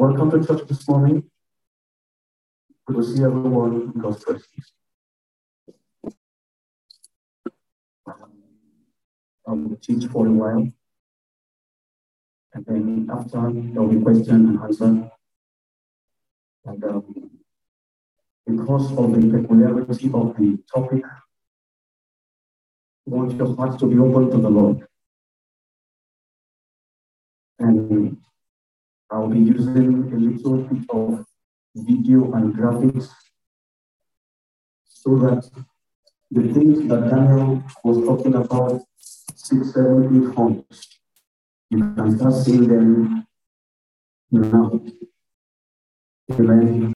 Welcome to church this morning. Good to see everyone in God's presence. I will teach for a while. And then after, there will be question and answer. And um, because of the peculiarity of the topic, want your hearts to be open to the Lord. And I'll be using a little bit of video and graphics so that the things that Daniel was talking about six, seven, eight homes, you can start seeing them now. Amen.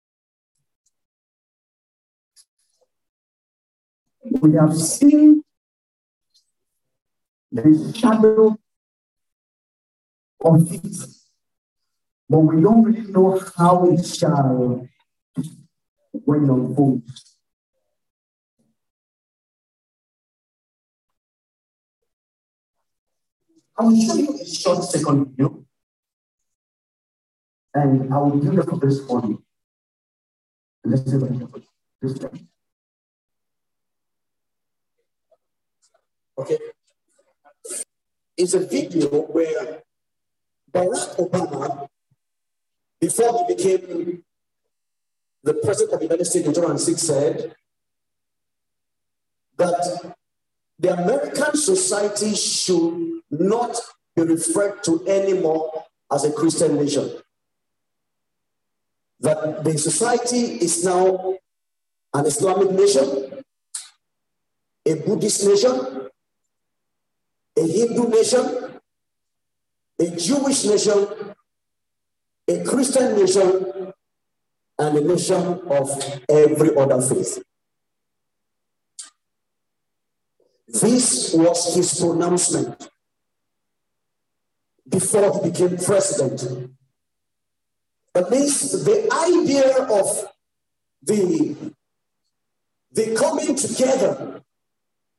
We have seen the shadow of it, but we don't really know how it shall when it unfolds. I will show you a short second video, and I will do the for this morning. Let's see what. This time. Okay. It's a video where Barack Obama, before he became the president of the United States in 2006, said that the American society should not be referred to anymore as a Christian nation. That the society is now an Islamic nation, a Buddhist nation, a Hindu nation, a Jewish nation, a Christian nation, and a nation of every other faith. This was his pronouncement before he became president. At least the idea of the, the coming together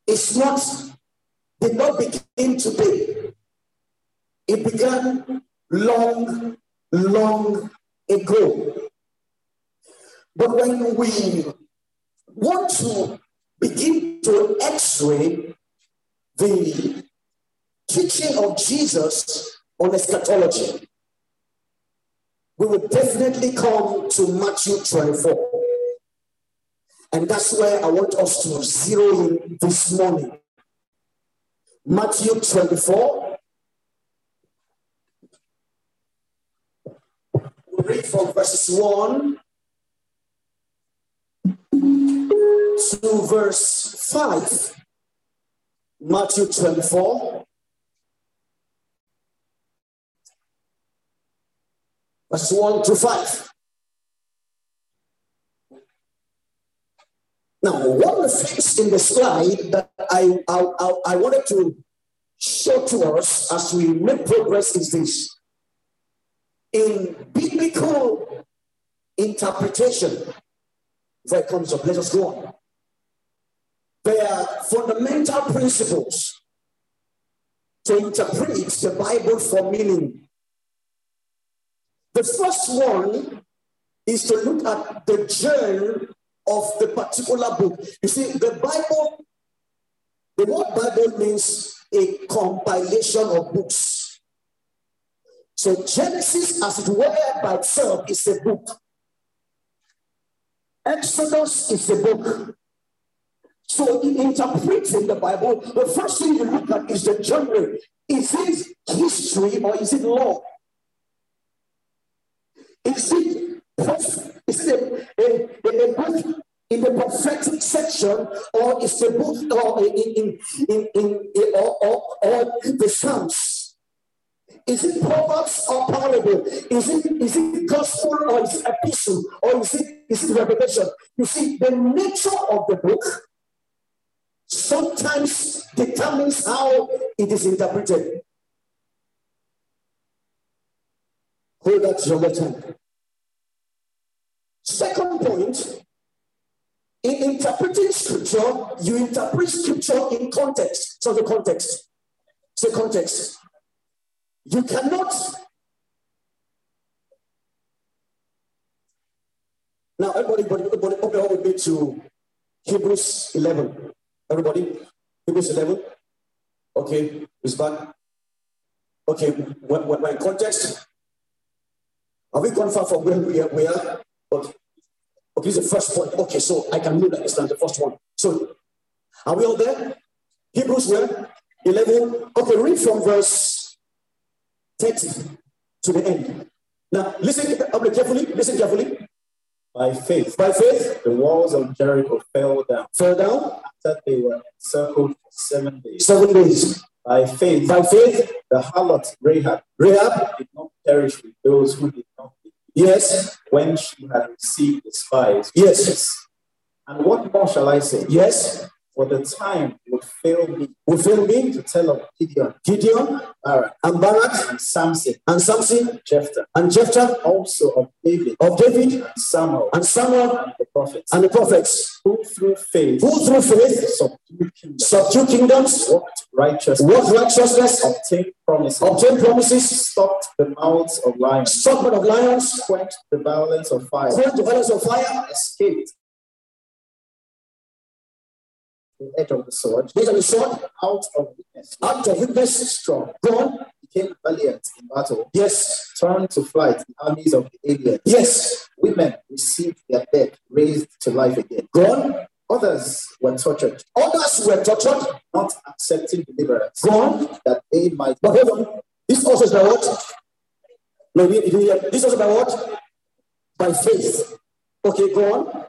is not, did not begin today. It began long, long ago. But when we want to begin to x ray the teaching of Jesus on eschatology, we will definitely come to Matthew 24. And that's where I want us to zero in this morning. Matthew 24, read from verses 1 to verse 5. Matthew 24. Verses 1 to 5. Now, one of the things in the slide that I, I, I, I wanted to show to us as we make progress is this in biblical interpretation, before it comes up, let us go on. There are fundamental principles to interpret the Bible for meaning. The first one is to look at the genre of the particular book. You see, the Bible, the word Bible means a compilation of books. So Genesis, as it were by itself, is a book. Exodus is a book. So in interpreting the Bible, the first thing you look at is the genre. Is it history or is it law? Is it, is it a, a, a book in the prophetic section or is the book or in, in, in, in, in or, or, or the Psalms? Is it Proverbs or parable? Is it is it gospel or is it epistle or is it is it revelation? You see, the nature of the book sometimes determines how it is interpreted. Hold that your. Second point, in interpreting scripture, you interpret scripture in context. So the context. Say context. You cannot Now, everybody, everybody, open all with me to Hebrews 11. Everybody, Hebrews 11. Okay, it's back. Okay, when, when, when context, are we gone far from where we are? We are? Okay. Okay, this is the first point. Okay, so I can that understand the first one. So, are we all there? Hebrews where? 11. Okay, read from verse 30 to the end. Now, listen carefully. Listen carefully. By faith, by faith, the walls of Jericho fell down. Fell down after they were encircled for seven days. Seven days. By faith, by faith, the harlot Rahab, Rahab did not perish with those who did not believe. Yes. When she had received the spies. Yes. And what more shall I say? Yes. For the time would fail me. Would fail me to tell of Gideon, Gideon, Barak, and Barak, and Samson, and Samson, Jephthah, and Jephthah, also of David, of David, and Samuel, and Samuel, and the prophets, and the prophets, who through faith, who through faith, subdued kingdoms, subdued kingdoms, worked righteousness, worked righteousness, obtained promises, obtained promises, stopped the mouths of lions, stopped of lions, quenched the violence of fire, quenched the violence of fire, escaped the edge of the sword, edge of the sword, out of weakness, out of weakness, strong, gone, became valiant in battle. Yes. Turned to flight the armies of the aliens. Yes. Women received their dead raised to life again. Gone. Others were tortured. Others were tortured. Not accepting deliverance. Gone. That they might. But hold on. This also is by what? No, this also by what? By faith. Okay, go on.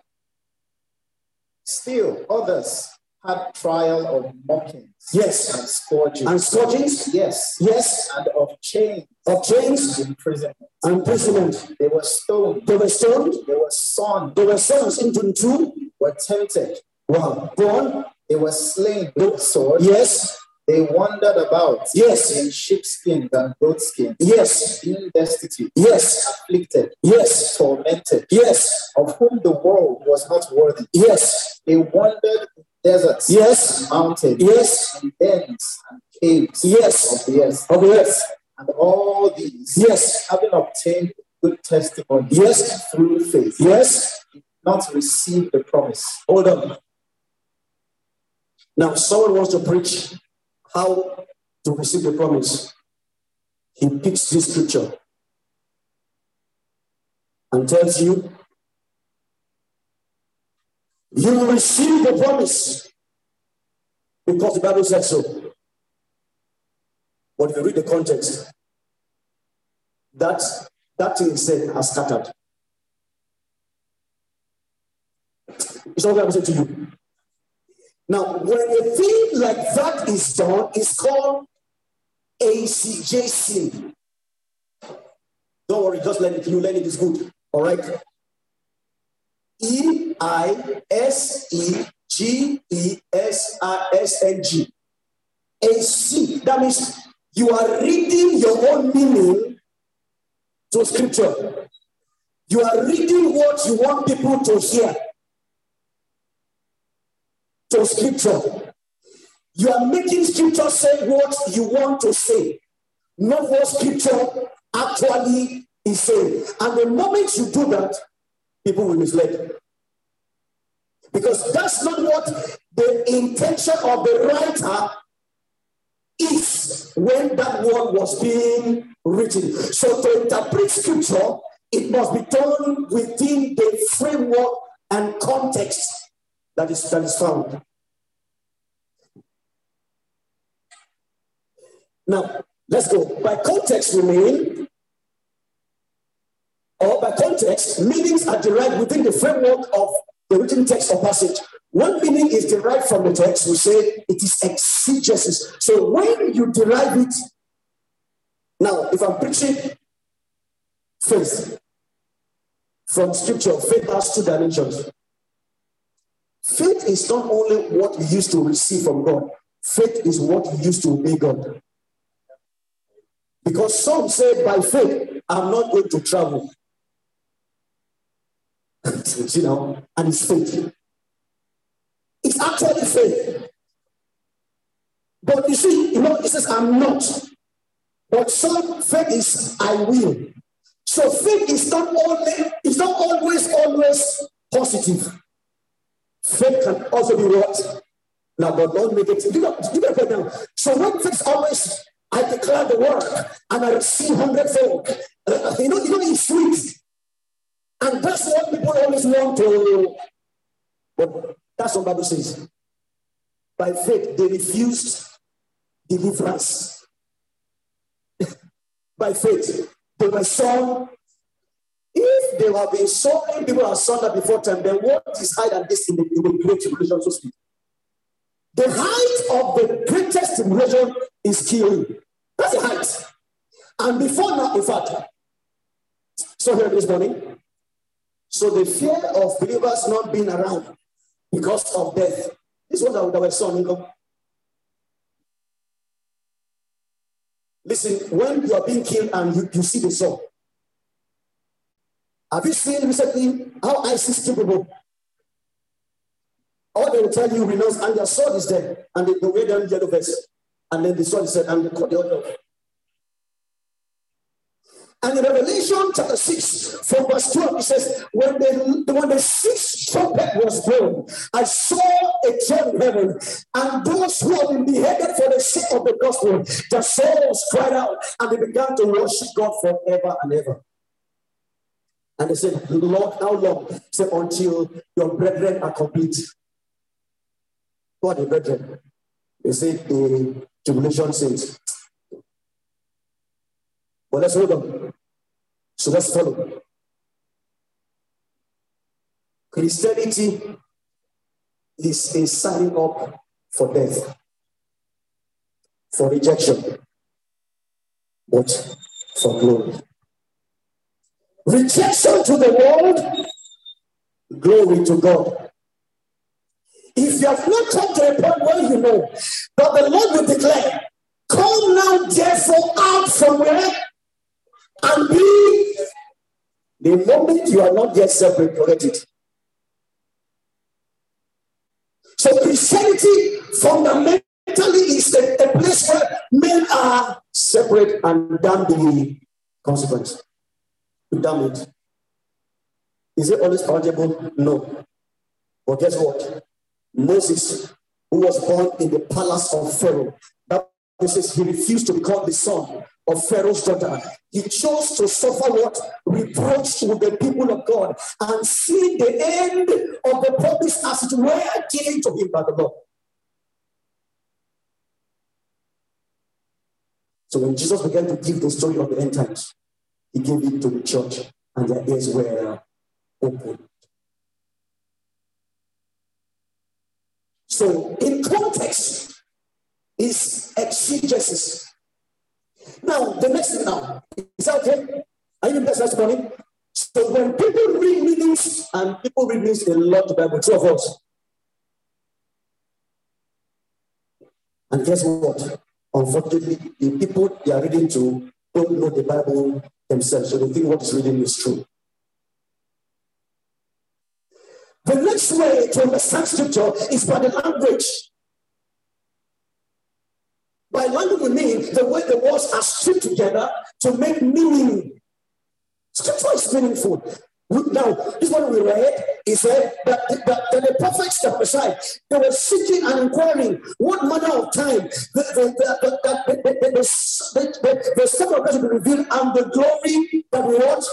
Still, others had trial of mockings. Yes. And scourgings. And scourgings. Yes. Yes. And of chains. Of chains. And imprisonment. And imprisonment. They were stoned. They were stoned. They were sawn. They were sawn into two. Were tempted. Wow. Born. They were slain with sword. Yes. They wandered about. Yes. In sheepskins and goatskins. Yes. Being destitute. Yes. Afflicted. Yes. Tormented. Yes. Of whom the world was not worthy. Yes. They wandered deserts, yes, mountains, yes, and dens and caves, yes, of the earth, of the earth, and all these, yes, having obtained good testimony, yes, through faith, yes, not receive the promise. Hold on. Now, someone wants to preach how to receive the promise. He picks this scripture and tells you you will receive the promise because the Bible said so. But if you read the context, that that thing said has scattered. It's all I'm saying to you. Now, when a thing like that is done, it's called eisegesis. Don't worry, just learn it. You learn it, is good. All right. I S E G E S I S N G. A C. That means you are reading your own meaning to scripture. You are reading what you want people to hear to scripture. You are making scripture say what you want to say, not what scripture actually is saying. And the moment you do that, people will misled. Because that's not what the intention of the writer is when that word was being written. So to interpret scripture, it must be done within the framework and context that is, that is found. Now, let's go. By context, we mean or by context, meanings are derived within the framework of the written text or passage. One meaning is derived from the text, we say it is exegesis. So when you derive it, now if I'm preaching faith from scripture, faith has two dimensions. Faith is not only what you used to receive from God, faith is what you used to obey God. Because some say by faith, I'm not going to travel. You know, and it's faith. It's actually faith. But you see, you know, it says, I'm not. But some faith is, I will. So faith is not only, it's not always, always positive. Faith can also be what? Now, but not negative. You know, you know, now. So when faith always, I declare the word and I receive hundredfold. Uh, you know, you know, it's sweet. And that's what people always want to. But that's what Bible says. By faith, they refused deliverance. By faith, they were sown. If there have been so many people are sown before time, then what is higher than this in the, in the great tribulation, so speak? The height of the greatest tribulation is killing. That's the height. And before now, in fact, so here this morning, so the fear of believers not being around because of death. This was our, son. You? Listen, when you are being killed and you, you see the soul, have you seen recently how ISIS kill people? All they will tell you renounce, and their sword is there, and they, wear them yellow and then the sword is there, and they cut the other. And in Revelation chapter 6, from verse 12, it says, when the, when the sixth trumpet was blown, I saw a throne in heaven, and those who had been beheaded for the sake of the gospel, their souls cried out, and they began to worship God forever and ever. And they said, Lord, how long? Said, until your brethren are complete. Who are the brethren? They said the tribulation saints. Well, let's hold on. So let's follow. Christianity is a signing up for death, for rejection, but for glory. Rejection to the world, glory to God. If you have not come to a point where you know that the Lord will declare, Come now, therefore, out from where and be the moment you are not yet separate, forget it. So Christianity fundamentally is a, a place where men are separate and damn the consequence. Damn it. Is it always palatable? No. But guess what? Moses, who was born in the palace of Pharaoh, that says he refused to become the son of Pharaoh's daughter. He chose to suffer what? Reproach with the people of God and see the end of the promise as it were given to him by the Lord. So when Jesus began to give the story of the end times, he gave it to the church and their ears were open. So in context is exegesis. Now, the next thing now, is that okay? Are you in this morning? So when people read meanings, and people read meanings a lot of Bible, two of us. And guess what? Unfortunately, the people they are reading to don't know the Bible themselves, so they think what is reading is true. The next way to understand scripture is by the language. By language, we mean the way the words are stripped together to make meaning. Scripture is meaningful. Now, this one we read, he said that, that, that the prophets that beside, they were seeking and inquiring what manner of time the, the, the, the, the, the, the, the, the Son of God will be revealed and the glory that we want.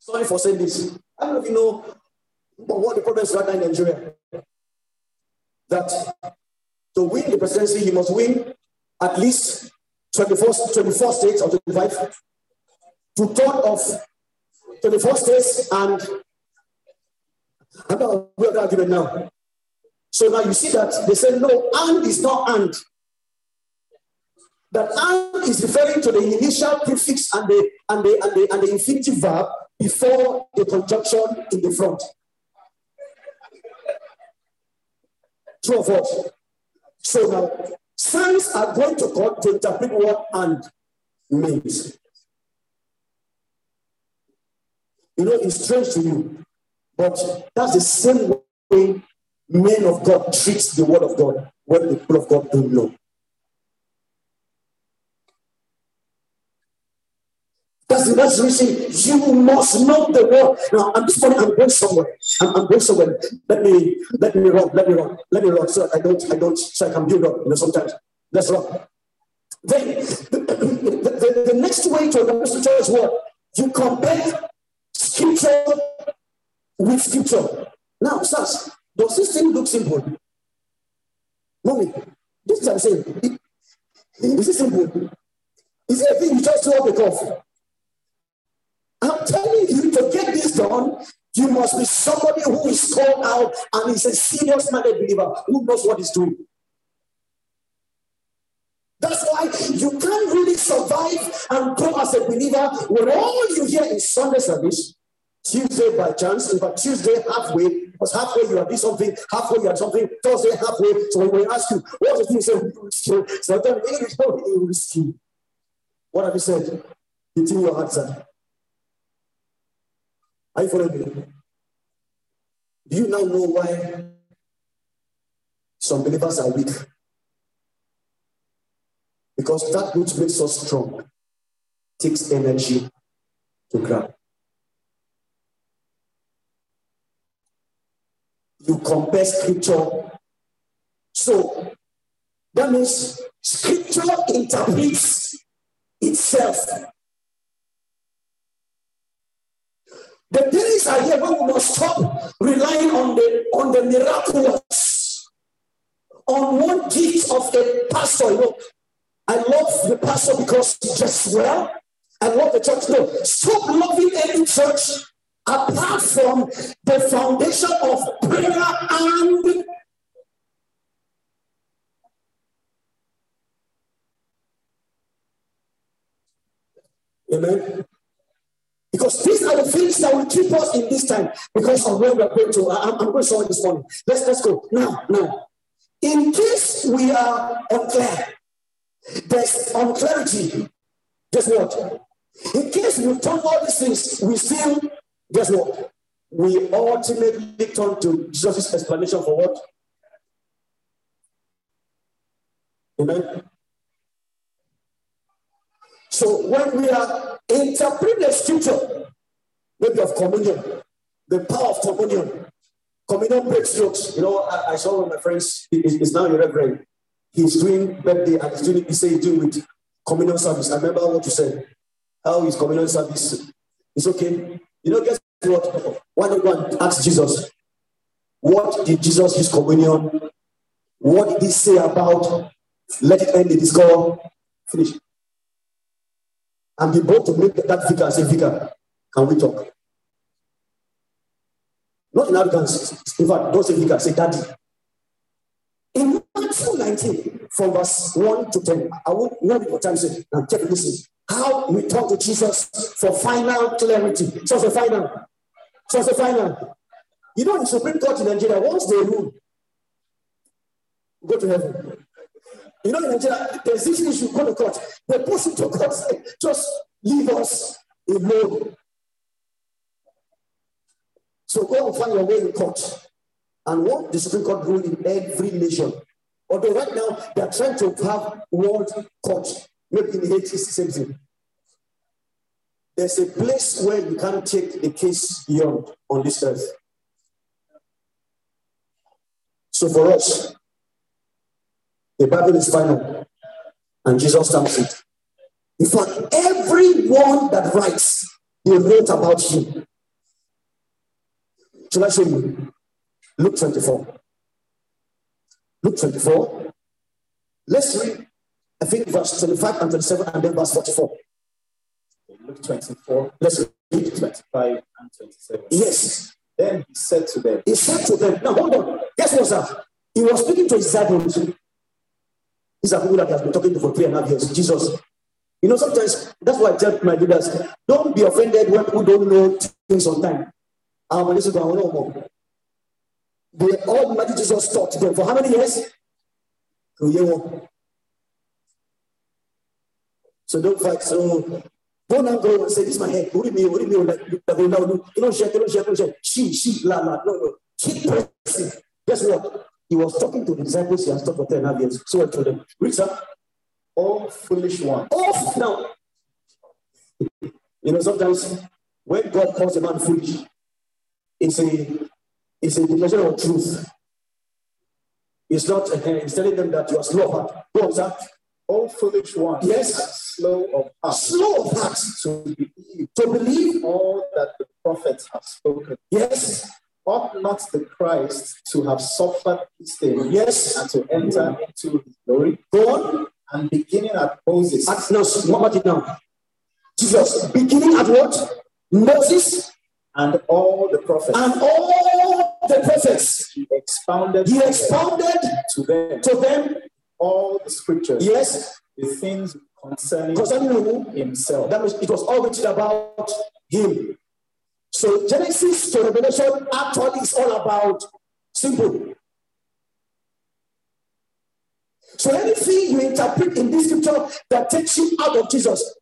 Sorry for saying this. I don't know if you know what the problem is right in Nigeria. That to win the presidency, he must win at least 24, 24 states or 25, two third of 24 states, and I'm not going to argument now. So now you see that they say no, and is not and. That and is referring to the initial prefix and the and the and the, and the infinitive verb before the conjunction in the front. True or false? So now, science are going to come to interpret what and means. You know, it's strange to you, but that's the same way men of God treats the word of God when the people of God don't know. That's that's the reason you must know the word. Now, I'm morning I'm going somewhere. I'm, I'm going somewhere. Let me let me run. Let me run. Let me run. So I don't I don't so I can build up. You know, sometimes That's wrong. Then the, the, the, the next way to understand scripture is what you compare scripture with scripture. Now, sirs, does this thing look simple? Mommy, this is what I'm saying. Is it simple? Is it a thing you just throw up a cough? I'm telling you, to get this done, you must be somebody who is called out and is a serious minded believer who knows what he's doing. That's why you can't really survive and grow as a believer when all you hear is Sunday service, Tuesday by chance, fact, Tuesday halfway, because halfway you are doing something, halfway you are something, Thursday halfway. So when we ask you, the thing you say, not risky. What have you said? Hitting your answer. Are you following me? Do you now know why some believers are weak? Because that which makes us strong takes energy to grab. You compare scripture. So that means scripture interprets itself. The days are stop relying on the on the miraculous, on one gift of a pastor. You know, I love the pastor because he just well. I love the church. No, stop loving any church apart from the foundation of prayer and Amen. Because these are the things that will keep us in this time because of where we're going to. I, am going to show this morning. Let's let's go. Now, now. In case we are unclear, there's unclarity. Guess what? In case we turn all these things, we still, guess what? We ultimately turn to Jesus' explanation for what? Amen. So when we are interpreting the scripture, maybe of communion, the power of communion, communion breaks yokes. You know, I, I saw one of my friends, he, he's now a reverend. He's doing birthday and he's doing, he said he's doing with communion service. I remember what you said. How is communion service? It's okay. You know, guess what? Why don't one ask Jesus? What did Jesus use communion? What did he say about let it end the discover? Finish and be brought to meet that vicar and say, Vicar, can we talk? Not in arrogance. In fact, don't say vicar, say daddy. In Matthew 19, from verse 1 to 10, I won't know what time say, now check listen. How we talk to Jesus for final clarity. So the final. So the final. You know, in Supreme Court in Nigeria, once they rule, go to heaven. You know, in Nigeria, there's this issue, go to court. They push you to court, say, just leave us alone. So go and find your way in court. And what the Supreme Court rule in every nation. Although right now they are trying to have world court, maybe in the 80s, same thing. There's a place where you can't take the case beyond on this earth. So for us, the Bible is final, and Jesus stamps it. In fact, everyone that writes, they wrote about him. Shall I show you? Luke 24. Luke 24. Let's read, I think, verse 25 and 27, and then verse 44. Luke 24. Let's read 25 and 27. Yes. Then he said to them, He said to them, Now hold on. Guess what's that? He was speaking to his disciples. These are people that has been talking to for three and a half years. Jesus. You know, sometimes that's why I tell my leaders, don't be offended when people don't know things on time. I'm going to know more. The Almighty Jesus taught them for how many years? So don't fight. So don't now go and say, This is my head. What do you mean? What do you mean? Like, you don't share, you don't share, you don't share. She, she, la, la. No, no. Keep pressing. Guess what? He was talking to the disciples he has taught for 10 and a half years. So I told them, Read, sir. Oh, foolish one. Oh, now. You know, sometimes when God calls a man foolish, it's a it's a declaration of truth. It's not uh, it's telling them that you are slow of heart. Go on, sir. O foolish one, Yes. slow of heart, Slow of heart to believe to believe. all that the prophets have spoken. Yes, Ought not the Christ to have suffered these things yes. and to enter into his glory? Go on. And beginning at Moses At, no, what about it now? Jesus, beginning at what? Moses and all the prophets, and all the prophets. he expounded He expounded to them to them, all the scriptures, yes, the things concerning concerning himself. That means it was all written about him. So Genesis to Revelation actually is all about simple. So anything you interpret in this scripture that takes you out of Jesus,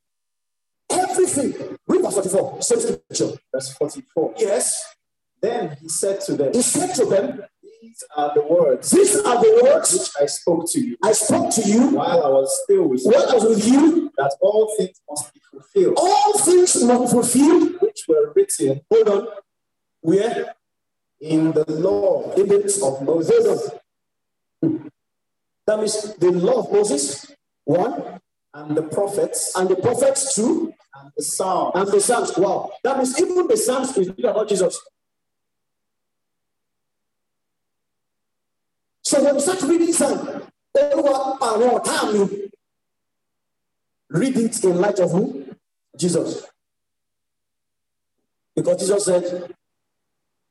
everything, read verse 44, same scripture. Verse 44. Yes, Then he said to them, he said to them, These are the words These are the words which I spoke to you I spoke to you while I was still with you, while I was with you. that all things must be fulfilled, All things must be fulfilled. which were written Hold on. Where? in the law In the of Moses. That means the law of Moses, one, and the prophets and the prophets, two, and the Psalms and the Psalms. Wow. That means even the Psalms is speaking about Jesus. So when start reading mi, read it in light of who? Jesus. Because Jesus said,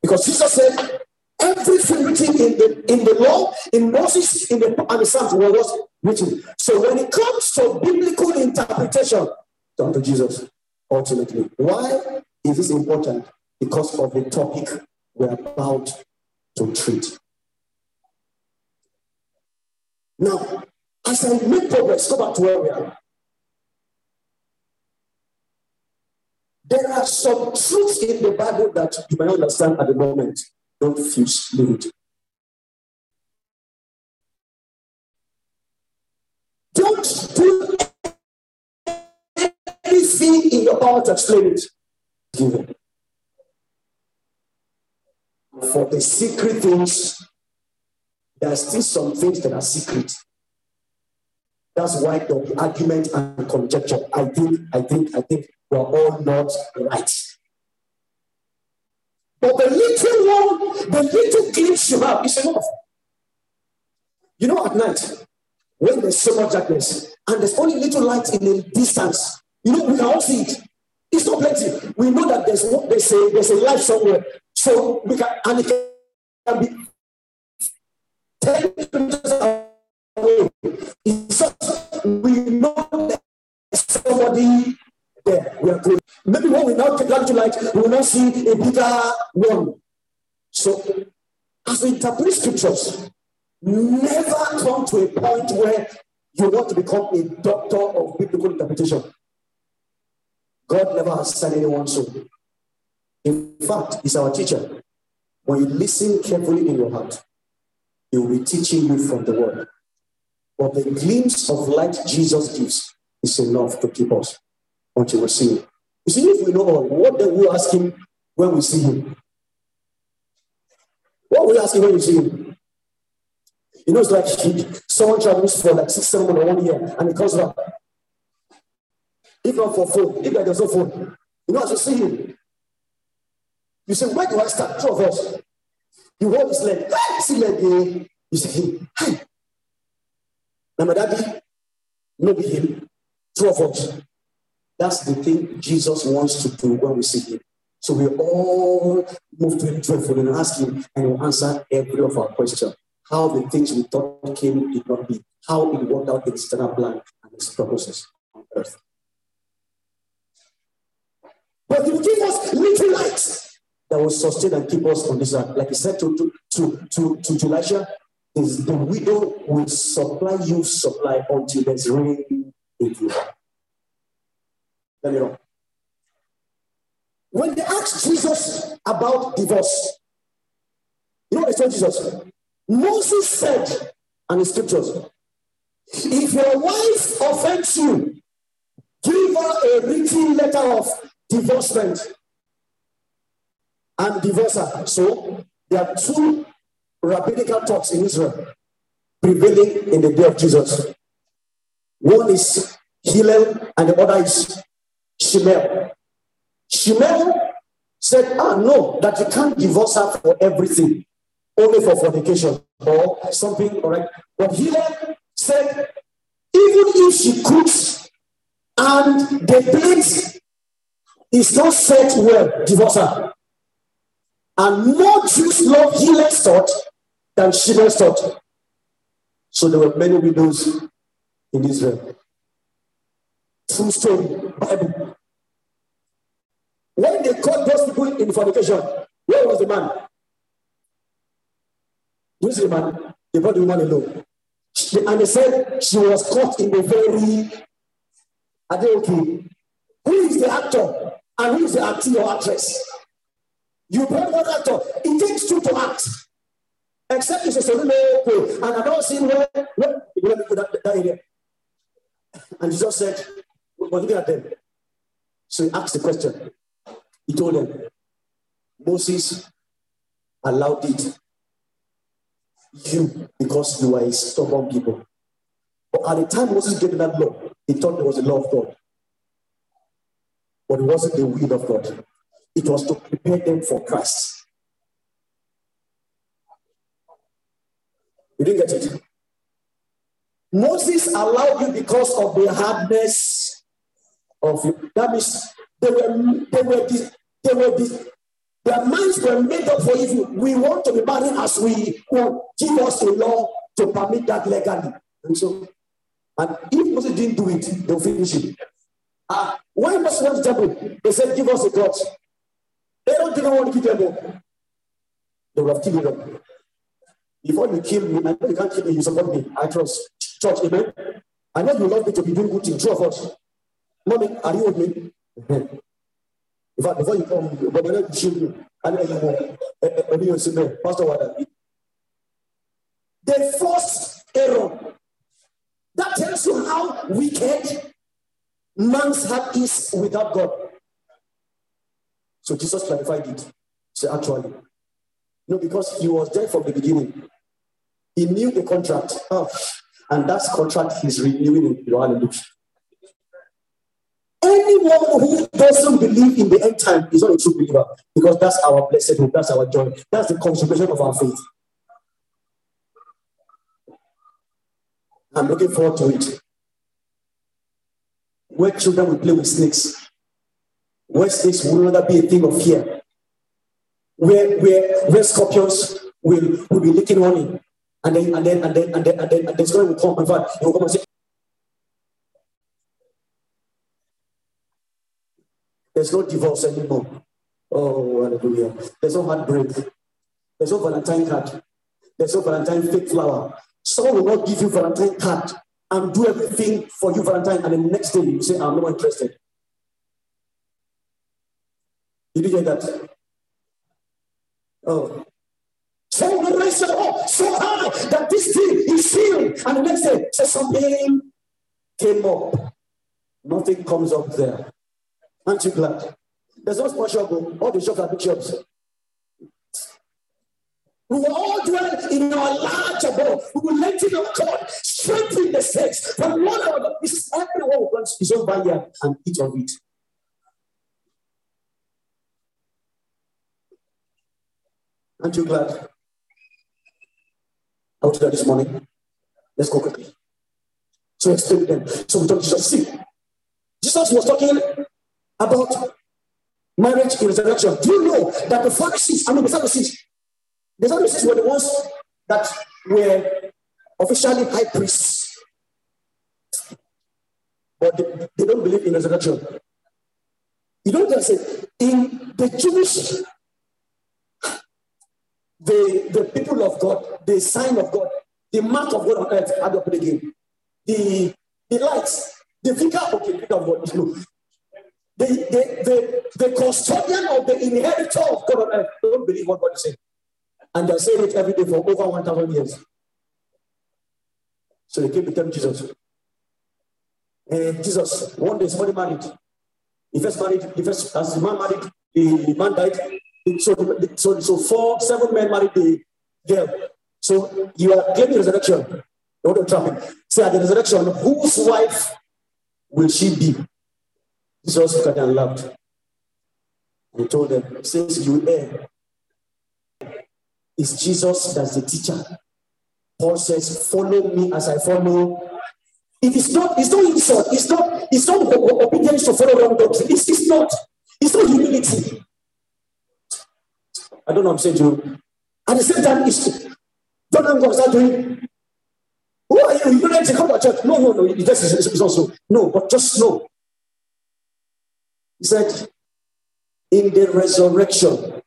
because Jesus said, everything written in the in the law, in Moses, in the and the Psalms was written. So when it comes to biblical interpretation, turn to Jesus ultimately. Why is this important? Because of the topic we're about to treat. Now, as I make progress, go back to where we are. There are some truths in the Bible that you may understand at the moment. Don't fuse, leave it. Don't do anything in your power to explain it. Give it. For the secret things, there are still some things that are secret. That's why the argument and conjecture. I think, I think, I think we're all not right. But the little one, the little glimpse you have is enough. You know, at night, when there's so much darkness and there's only little light in the distance, you know, we can all see it. It's not plenty. We know that there's one- there's a there's a light somewhere. So we can and it can be 10 kilometers away. We know somebody there. We are. Maybe when we now take that to light, we will not see a bigger one. So as we interpret scriptures, never come to a point where you want to become a doctor of biblical interpretation. God never has sent anyone so. In fact, He's our teacher. When you listen carefully in your heart, He will be teaching you from the word. But the glimpse of light Jesus gives is enough to keep us until we see Him. You see, if we know all, what then we ask Him when we see Him? What will we ask Him when we see Him? You know, it's like someone travels for like six, seven months or one year and he comes back. If not for phone, if there's no phone, you know, as you see him, you say, Where do I start? Two of us. You hold his leg. Hey, see leg. You say, Hey, now my daddy, no be him. Two of us. That's the thing Jesus wants to do when we see him. So we all move to him joyfully and ask him, and he'll answer every of our questions. How the things we thought came did not be, how it worked out its eternal plan and its purposes on earth. But he give us little light that will sustain and keep us on this earth. Like he said to, to, to, to, to, is the widow will supply you supply until there's rain in you. Let know. When they asked Jesus about divorce, you know what they told Jesus? Moses said, and the scriptures, if your wife offends you, give her a written letter of divorcement and divorcer. So there are two rabbinical thoughts in Israel prevailing in the day of Jesus. One is Hillel and the other is Shammai. Shammai said, ah, no, that you can't divorce her for everything, only for fornication or something, all right? But Hillel said, even if she cooks and the plate is not set well, divorce her. And more Jews love Hillel's thought than Shammai's thought. So there were many widows in Israel. True story, Bible. When they caught those people in fornication, where was the man? Who's the man? They brought the woman alone. And they said she was caught in the very. Are they okay? Who is the actor and who is the actor or actress? You brought one actor. It takes two to act. Except it's a solo play. And I don't see where, where that, that area. And Jesus said, We're looking at them. So he asked the question. He told them, Moses allowed it. You, because you are a stubborn people. But at the time Moses gave that law, he thought it was the law of God. But it wasn't the will of God. It was to prepare them for Christ. You didn't get it? Moses allowed you because of the hardness of you. That means they were, they were, they were, their minds were made up for evil. We want to be married as we want. Give us a law to permit that legally. And so, and if Moses didn't do it, they'll finish it. Uh, why Moses went to temple? They said, Give us a God. They don't didn't want to kill them. They would have killed them. Before you kill me, I know you can't kill me, you support me. I trust. Church, amen. I know you love me to be doing good things. Two of us. Mommy, are you with me? In fact, before you come, but when you shield me, I know you will. Eh, eh, eh, you say, no, Pastor, what The first error that tells you how wicked man's heart is without God. So Jesus clarified it. So actually, no, because he was there from the beginning. He knew the contract. Oh, and that contract he's renewing in Hallelujah. Anyone who doesn't believe in the end time is not a true believer because that's our blessed hope, that's our joy, that's the consummation of our faith. I'm looking forward to it. Where children will play with snakes, where snakes will rather be a thing of fear, where, where, where scorpions will, will be licking honey, and then and then and then and then and then and then story will come. In fact, he will come and say, There's no divorce anymore. Oh, hallelujah. There's no heartbreak. There's no Valentine card. There's no Valentine fake flower. Someone will not give you Valentine card and do everything for you, Valentine, and the next day you say, I'm not interested. Did you get that? Oh, Someone will so high that this thing is sealed. And the next day, say something came up. Nothing comes up there. Aren't you glad? There's no shop. Oh. All the shops are big shops. We will all dwell in our large abode. We will let in our God, strengthen the sex. From one another, this is everyone who wants his own vineyard and eat of it. Aren't you glad? out there this morning. Let's go quickly. So explain them. So we talk Jesus. See, Jesus was talking about marriage in resurrection. Do you know that the Pharisees, I mean the Sadducees, the Sadducees were the ones that were officially high priests. But they, they don't believe in resurrection. You know what I say? In the Jewish the, the people of God, the sign of God, the mark of God on earth, put it again? The, the lights, the figure, okay, figure of God is. The, the, the, the custodian of the inheritor of God on earth don't believe what God is saying. And they're saying it every day for over 1,000 years. So they came to tell Jesus. And Jesus, one day somebody married. He first married, he first, as the man married, the man died. So, so, so four, seven men married the girl. So you are claiming resurrection. Don't trap him. Say at the resurrection, whose wife will she be? Jesus looked at them and laughed. He told them, since you err, it's Jesus that's the teacher. Paul says, follow me as I follow. It is not, it's not insult, it's not, it's not obedience to follow wrong doctrine. It's, it's not, it's not humility. I don't know what I'm saying to you. At the same time, it's don't go start doing. Who are you? You don't to come to church. No, no, no. It just is also no, but just no. He said, in the resurrection,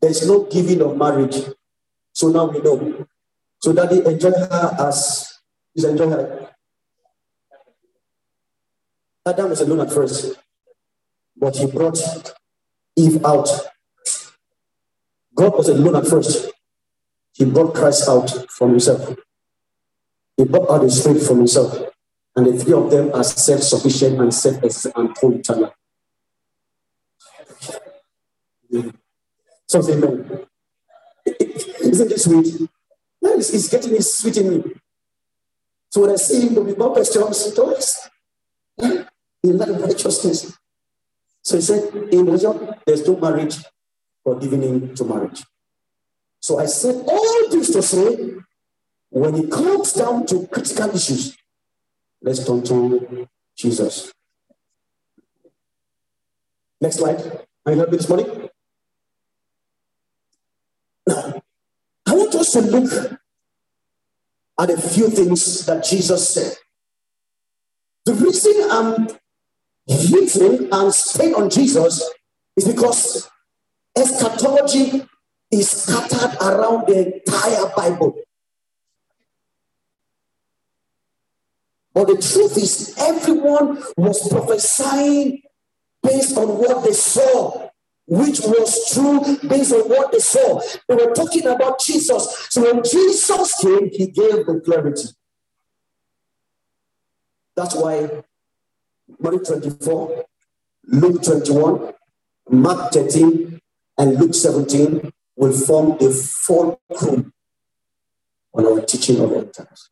there's no giving of marriage. So now we know. So daddy enjoy her as he's enjoying her. Adam was alone at first, but he brought Eve out. God was alone at first. He brought Christ out from himself. He brought out his faith from himself. And the three of them are self-sufficient and self-existent and total. So amen. Isn't this sweet? No, it's, it's getting it sweet in me. So when I see him, there'll be more questions. Toys. In that righteousness. So he said, in religion, there's no marriage or giving in to marriage. So I said all this to say, when it comes down to critical issues, let's turn to Jesus. Next slide. Are you helping this morning? Now, I want us to look at a few things that Jesus said. The reason I'm hitting and staying on Jesus is because eschatology is scattered around the entire Bible. But the truth is, everyone was prophesying based on what they saw, which was true based on what they saw. They were talking about Jesus. So when Jesus came, he gave the clarity. That's why Matthew 24, Luke 21, Mark 13, and Luke 17 will form a fulcrum on our teaching of end times.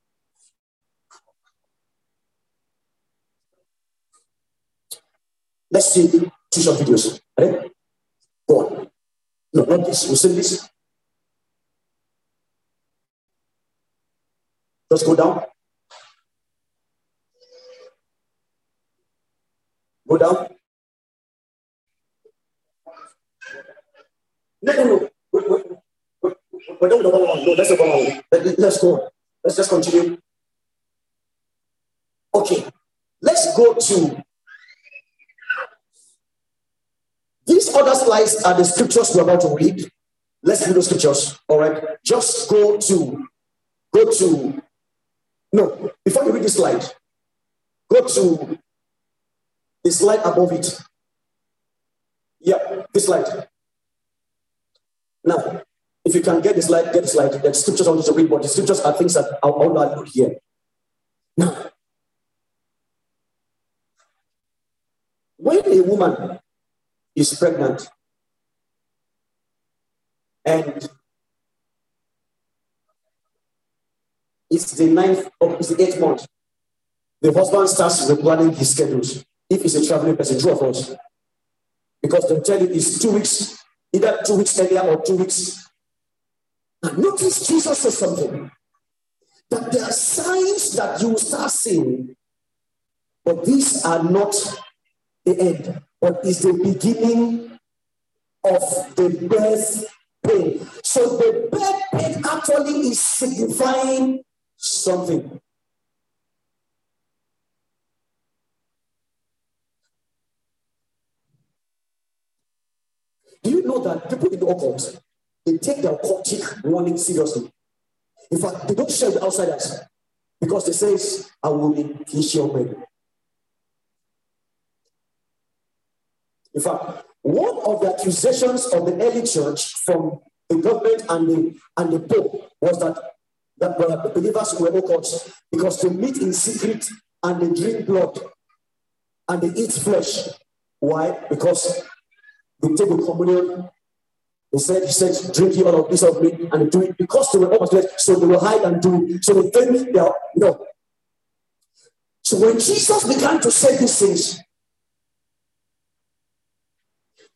Let's see two short videos. Ready? Go on. No, not this. We'll see this. Just go down. Go down. No, no, no. But don't, don't, no, that's the wrong one. Let, let's go. Let's just continue. Okay, let's go to these other slides are the scriptures we're about to read. Let's read the scriptures. All right. Just go to go to no, before you read this slide, go to the slide above it. Yeah, this slide. Now, if you can get the slide, get the slide. The scriptures I want you to read, but the scriptures are things that I want to allude here. Now, when a woman is pregnant and it's the ninth or it's the eighth month, the husband starts replanning his schedules. If he's a traveling person, two of us. Because they tell you it's two weeks, either two weeks earlier or two weeks and notice Jesus says something that there are signs that you will start seeing, but these are not the end, but is the beginning of the birth pain. So the birth pain actually is signifying something. Do you know that people in the occult they take their occultic warning seriously. In fact, they don't share with outsiders because they say, I will be your men. In fact, one of the accusations of the early church from the government and the, and the Pope was that, that uh, the believers were occults because they meet in secret and they drink blood and they eat flesh Why? Because they take the communion. He said, he said, drink ye all of this of me and do it because they were almost dead. So they will hide and do it. So they think they are, you know. So when Jesus began to say these things,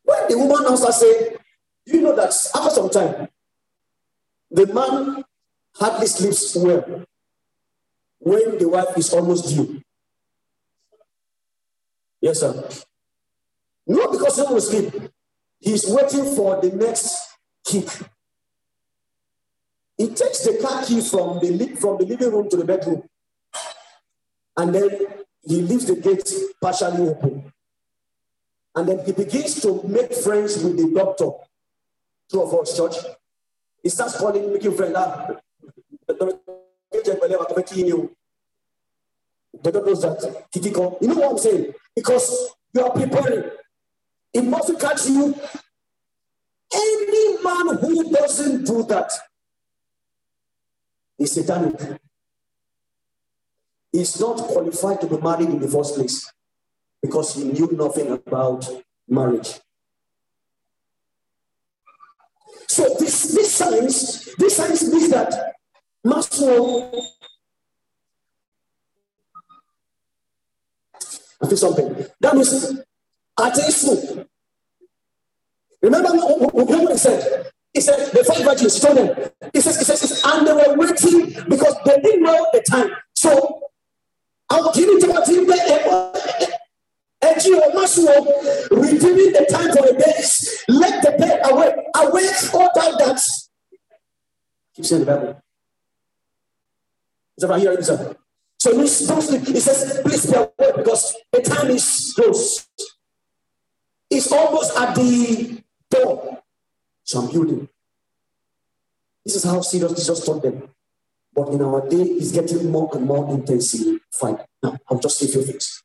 when the woman also said, you know that after some time, the man hardly sleeps well when the wife is almost due. Yes, sir. Not because he will sleep. He's waiting for the next kick. He takes the car key from the, from the living room to the bedroom. And then he leaves the gate partially open. And then he begins to make friends with the doctor. True of us, church. He starts calling, making friends. Ah, the doctor knows that. You know what I'm saying? Because you are preparing. It must catch you. Any man who doesn't do that is satanic. He's not qualified to be married in the first place because he knew nothing about marriage. So this, this science, this science means that Maxwell I feel something. That means atheism. Remember what he said? He said, the five virgins told them. He says, he says, and they were waiting because they didn't know the time. So, I'll give it to my NGO Masuo, redeeming the time for the days. Let the dead awake. Awake all time that. Keep saying the Bible. Is that right here? So he. He says, please be aware because the time is close. It's almost at the door. So I'm building. This is how serious Jesus taught them. But in our day, it's getting more and more intensified. Now, I'll just say a few things.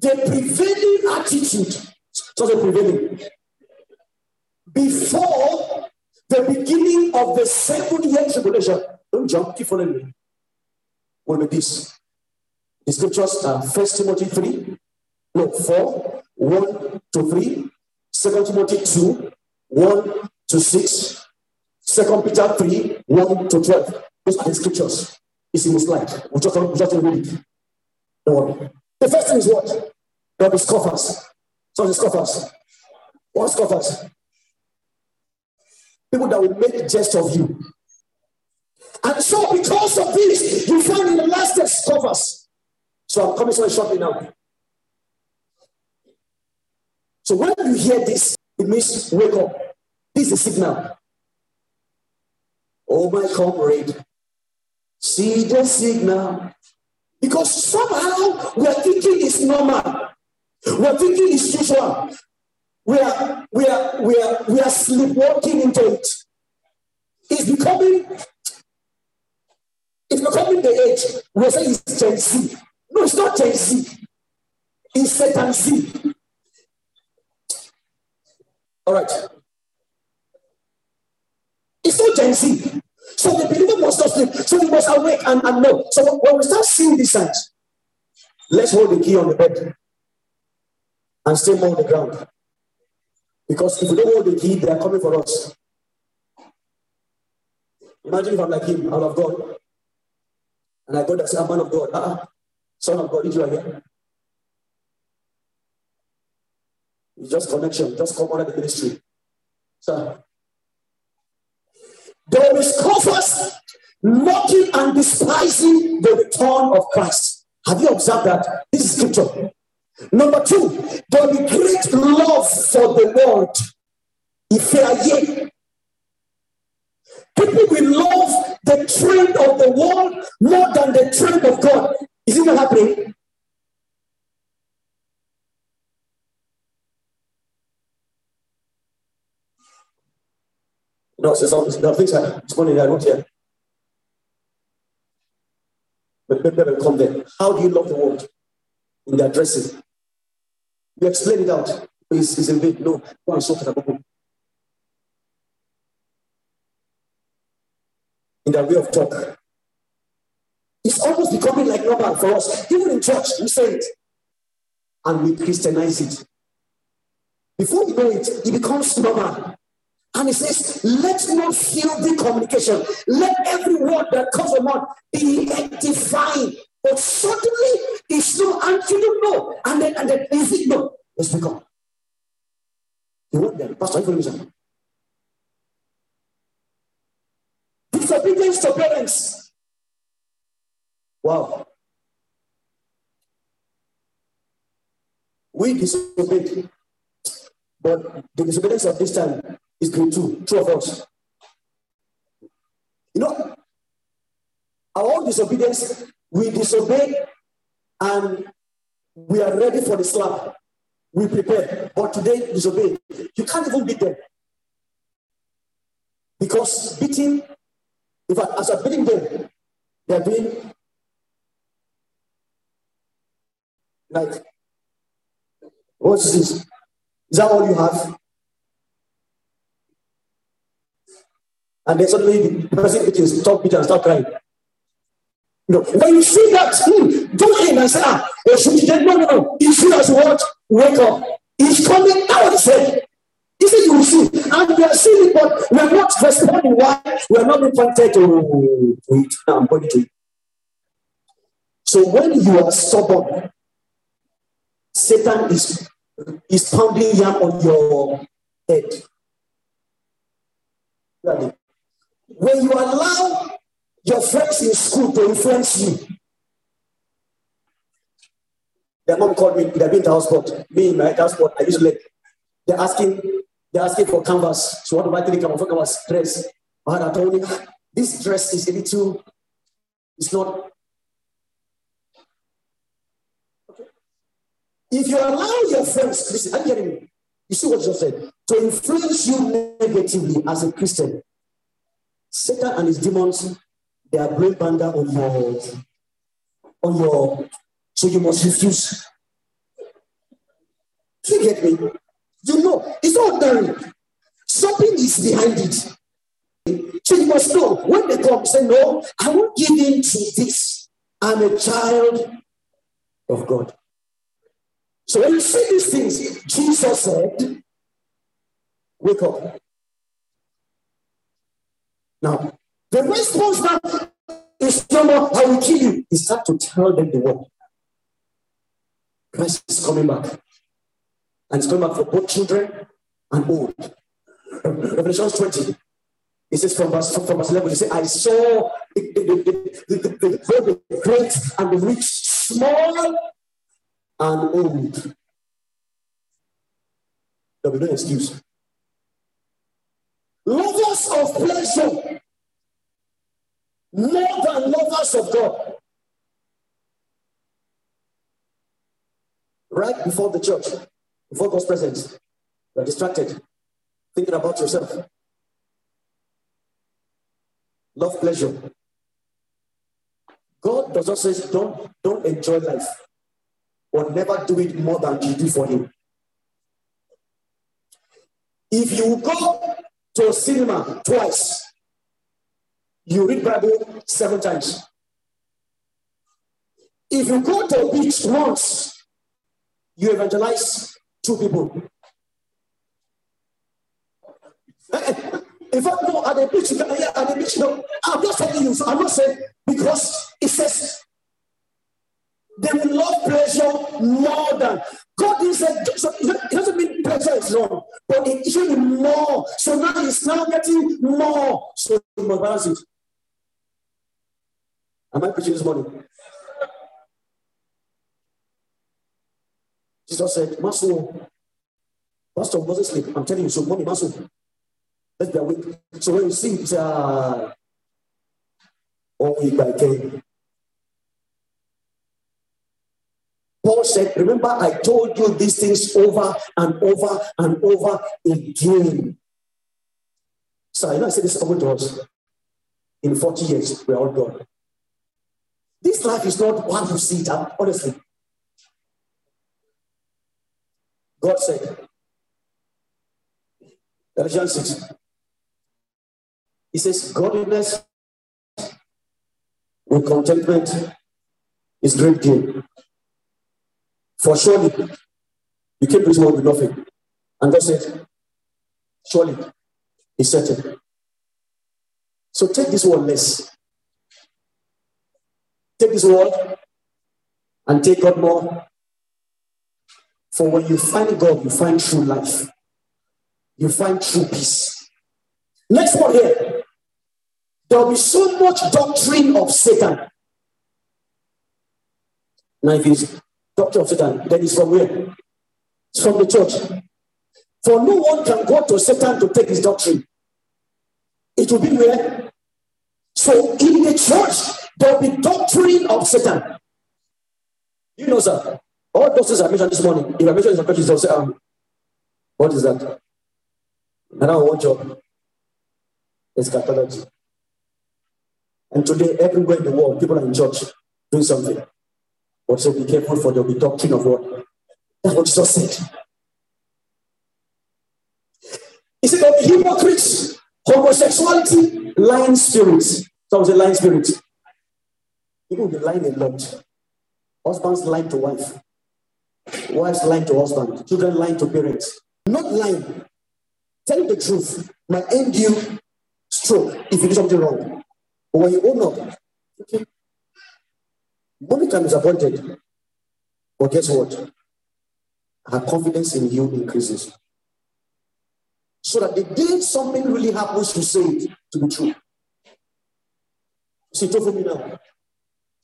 The prevailing attitude, so the prevailing, before the beginning of the seven year tribulation, don't jump, keep following me. Will be this. The scriptures are First Timothy 3, no, 4, 1 to 3, 2 Timothy 2, 1 to 6, 2 Peter 3, 1 to 12. Those are the scriptures. It's in the slide. We just, we just read it. Don't worry. The first thing is what? Will be scoffers. So the scoffers. What scoffers? People that will make jest of you. And so, because of this, you find in the last days covers. So, I'm coming so shortly now. So, when you hear this, it means wake up. This is a signal. Oh, my comrade, see the signal. Because somehow we are thinking it's normal. We are thinking it's usual. We are, we are, we are, we are sleepwalking into it. It's becoming it's becoming the age. We're saying it's Gen Z. No, it's not Gen Z. It's Satan Z. All right. It's not Gen Z. So the believer must not sleep. So we must awake and, and know. So when we start seeing these signs, let's hold the key on the bed and stay on the ground. Because if we don't hold the key, they are coming for us. Imagine if I'm like him, out of God. And I go to say, a man of God, uh-uh, son of God, if you are here. It's just connection, just come under the ministry. So there is scoffers mocking and despising the return of Christ. Have you observed that? This is scripture. Number two, there will be great love for the world. If they are here, People will love the trend of the world more than the trend of God. Is it not happening? No, some, there are things like this morning I not here. But people will come there. How do you love the world? In their dressing. You explain it out. It's, it's in vain. No, go and sort it in their way of talk. It's almost becoming like normal for us. Even in church, we say it. and we Christianize it. Before you know it, it becomes normal. And he says, let no filthy communication, let every word that comes from mouth be edifying. But suddenly it's no, and you don't know. And then, and then is it no? Let's. You want them, Pastor, you information. Disobedience to parents. Wow. We disobeyed. But the disobedience of this time is grade two, two of us. You know, our own disobedience, we disobey and we are ready for the slap. We prepare. But today, disobey. You can't even beat them. Because beating, in fact, as I'm beating them, they're doing like, what's this? Is that all you have? And then suddenly the person it is stop it and start crying. Know, when you see that, hmm, don't aim and say, ah, no, no, no. You see as what? Wake up. He's coming out, he said. He said, you see. And we are seeing it, but we're not responding. Why? We're not being pointed to, it. I'm going to. So when you are stubborn, Satan is, is pounding yam on your head. When you allow your friends in school to influence you, their mom called me, they've been to house Me my house sport, I usually they're asking, they're asking for canvas. So what do I think about canvas dress? I told me, ah, this dress is a little, it's not. Okay. If you allow your friends, listen, I'm getting me. You see what you said? To influence you negatively as a Christian, Satan and his demons, they are blowing banga on your, on your, so you must refuse. Do you get me? You know, it's not ordinary. Something is behind it. So you must know when they come, say, No, I won't give in to this. I'm a child of God. So when you see these things, Jesus said, Wake up. Now, the response now is no more, I will kill you. He start to tell them the word. Christ is coming back. And it's coming back for both children and old. Revelation 20. It says from verse, from verse 11, he says, I saw the, the, the, the, the great and the rich, small and old. There'll be no excuse. Lovers of pleasure more than lovers of God. Right before the church, before God's presence, you're distracted, thinking about yourself. Love pleasure. God does not say don't, don't enjoy life or never do it more than you do for Him. If you go to cinema twice, you read Bible seven times. If you go to a beach once, you evangelize two people. In fact, no, at the beach, yeah, at the beach, no. I'm not telling you, I'm not saying because it says they will love pleasure more than God is it doesn't mean pleasure is wrong, but it should be more. So now it's now getting more. So you must balance it. Am I preaching this morning? Jesus said, Master, Pastor doesn't sleep. I'm telling you, so mommy, Master, let's be awake. So when you see it's uh, all week by day. Paul said, Remember, I told you these things over and over and over again. So I know I said this over to us. In 40 years, we're all gone. This life is not one you see it honestly. God said, Ephesians 6, He says, Godliness with contentment is great gain. For surely you came to this world with nothing. And God said, Surely it's certain. So take this word less. Take this word and take God more. For when you find God, you find true life. You find true peace. Next one here. There will be so much doctrine of Satan. Now, if it's doctrine of Satan, then it's from where? It's from the church. For no one can go to Satan to take his doctrine. It will be where? So in the church, there will be doctrine of Satan. You know, sir, all those things I mentioned this morning, if I mention some churches, they'll say, um, what is that? I don't want job. Eschatology. And today, everywhere in the world, people are in church doing something. Say, be careful for the doctrine of what? That's what Jesus said. He said, the hypocrites, homosexuality, lying spirits. So I was a lying spirit. People will be lying a lot. Husbands lying to wife. Wives lying to husband. Children lying to parents. Not lying. Tell the truth. Might end you stroke if you do something wrong. But when you own up, okay. Mommy can be disappointed. But guess what? Her confidence in you increases. So that the day something really happens, you say it to be true. See, for me now.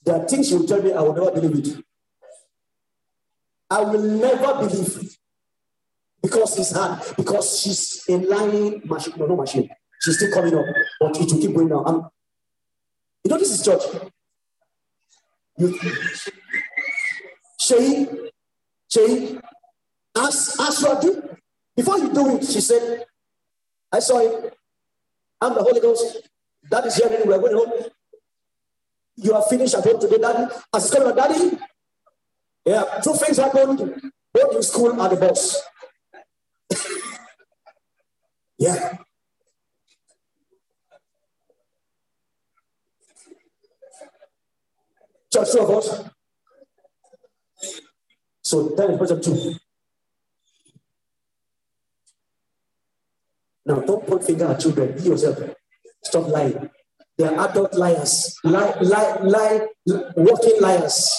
There are things you tell me I will never believe it. I will never believe it. because it's hard, because she's a lying machine. No, no machine. She's still coming up, but it will keep going down. You know, this is church. You, Shay, Shay, as, as you are doing, before you do it, she said, I saw it. I'm the Holy Ghost. That is here. We're going home. You are finished at home today, Daddy. As it's coming, Daddy. Yeah, two things happened. Both in school and the boss. yeah. Church, two of us. So that is person two. Now, don't point finger at children. Be yourself. Stop lying. They are adult liars, lie, lie, lie, walking liars.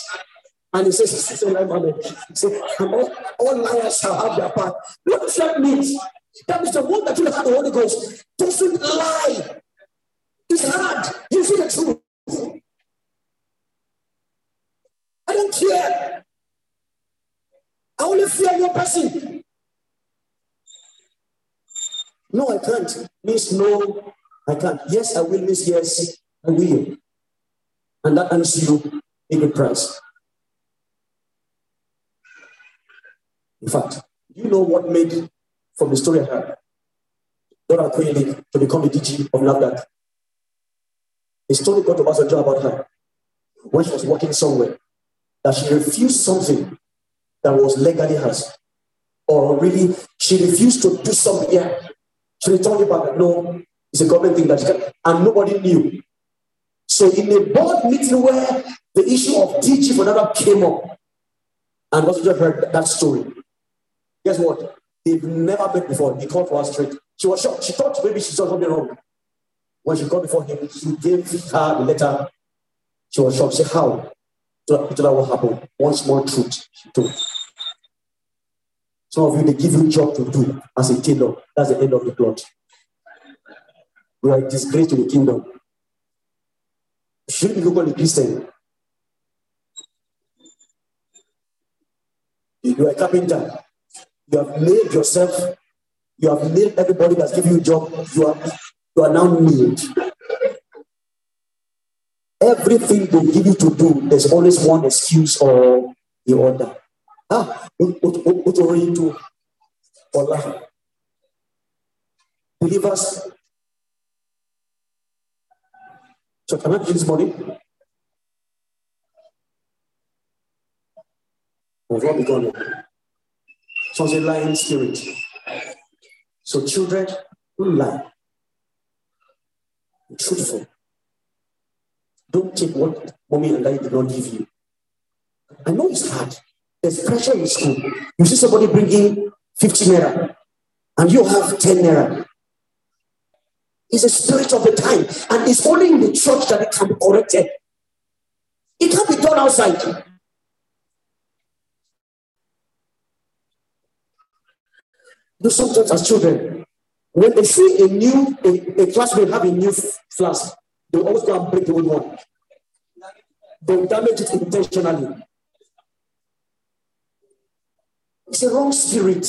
And he says, he says, he says all, all liars shall have their part. What does that mean? That means the one that you have the Holy Ghost doesn't lie. It's hard. You see the truth. I don't care. I only fear one person. No, I can't. Means no, I can't. Yes, I will. Means yes, I will. And that earns you a good price. In fact, you know what made from the story I heard Dora Queen to become the DG of NAFDAC? A story got to Obasanjo about her when she was working somewhere that she refused something that was legally hers. Or really, she refused to do something. Yeah. She returned it back. No, it's a government thing that she can, and nobody knew. So in a board meeting where the issue of DG for NAFDAC came up, and Obasanjo heard that story, Guess what? They've never met before. He called for her straight. She was shocked. She thought maybe she saw something wrong. When she got before him, he gave her the letter. She was shocked. She said, How? Told her what happened. One small truth. Some of you, they give you job to do as a tailor. That's the end of the plot. We are disgrace to the kingdom. Should be called a Christian. You are a carpenter. You have nailed yourself. You have nailed everybody that's given you job. You are, you are now nailed. Everything they give you to do, there's always one excuse or the other. Ah, what are you do? Allah. Believers. So can I this morning? We've all begun. So it's a lying spirit. So children don't lie. Be truthful. Don't take what mommy and daddy did not give you. I know it's hard. there's pressure in school. You see somebody bringing 50 naira and you have 10 naira. It's a spirit of the time, and it's only in the church that it can be corrected. It can't be done outside. You sometimes as children, when they see a new a, a classmate have a new flask, they always go and break the old one. They damage it intentionally. It's a wrong spirit.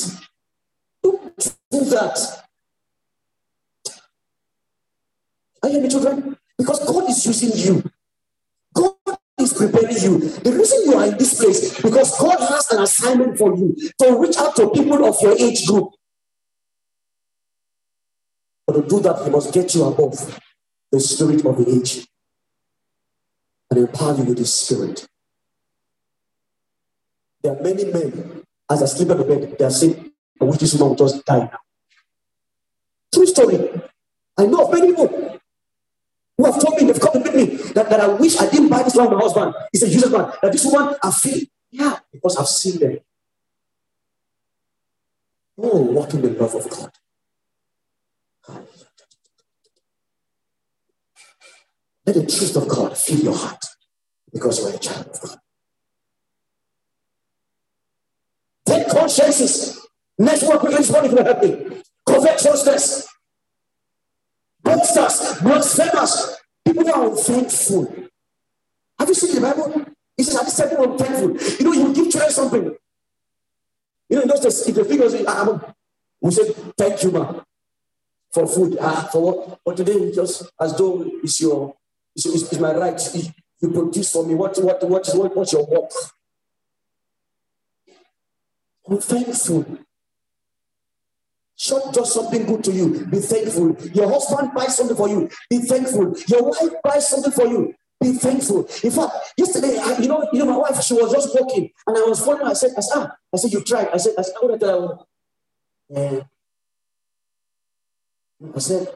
Don't do that. Are you hearing children? Because God is using you. God is preparing you. The reason you are in this place because God has an assignment for you to reach out to people of your age group. But to do that, He must get you above the spirit of the age and empower you with His spirit. There are many men, as I sleep in the bed, they are saying, I wish this woman would just die now. True story. I know of many people who have told me, they've come to meet me, that, that I wish I didn't buy this one my husband. He's a useless man. That this woman, I feel, yeah, because I've seen them. Oh, walk in the love of God. Let the truth of God fill your heart because you are a child of God. Take consciences. Network with this morning if you're happy. Covetousness boasters, blasphemers, people who are unthankful. Have you seen the Bible? It says, "I said people unthankful." You know, you give children something. You know, in those days, if the thing ah, was, ah, ah, we say, "Thank you, man, for food." Ah, for what? But today, just as though it's your, it's, it's, it's my right. You produce for me. What, what, what what, what's your work? Unthankful. Shop does something good to you. Be thankful. Your husband buys something for you. Be thankful. Your wife buys something for you. Be thankful. In fact, yesterday, I, you know, you know, my wife, she was just walking, and I was following. I said, I said, ah, I said, you tried. I said, I said, I tell her. Yeah. I said,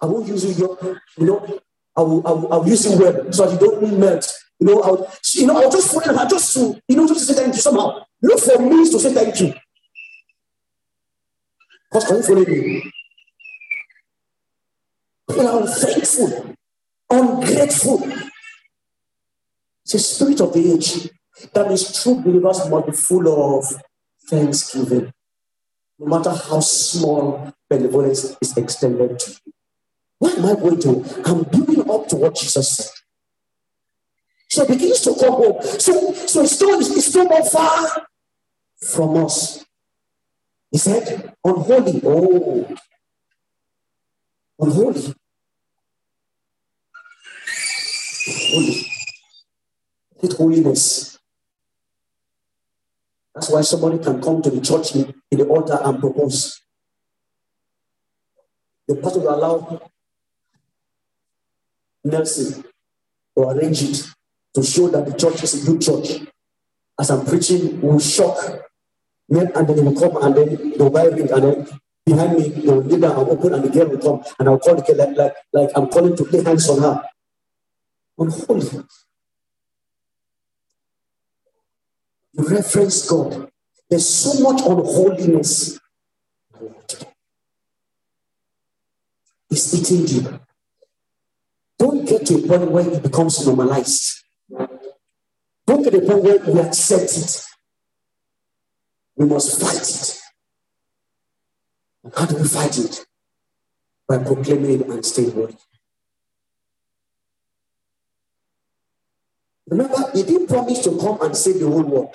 I won't use you. Your, you know, I will, I will, I will use you well so that you don't melt. You know, I'll, you know, I'll just follow her just to, you know, just to say thank you somehow. Look for means to say thank you. Because can you follow me? People are unfaithful, ungrateful. It's a spirit of the age. That means true believers must be full of thanksgiving. No matter how small benevolence is extended to you. What am I going to? I'm building up to what Jesus said. So it begins to come home. So, so it's still, it's still not far from us. He said, unholy. Oh, unholy. Holy. With holiness. That's why somebody can come to the church in, in the altar and propose. The pastor will allow Nelson to arrange it to show that the church is a good church. As I'm preaching, will shock Men and then they will come and then they'll buy and then behind me will kneel down and open and the girl will come and I'll call the girl like, like, like I'm calling to lay hands on her. Unholy. You reference God. There's so much unholiness. It's eating you. Don't get to a point where it becomes normalized. Don't get to a point where you accept it. We must fight it. And how do we fight it? By proclaiming it and staying holy. Remember, he didn't promise to come and save the whole world.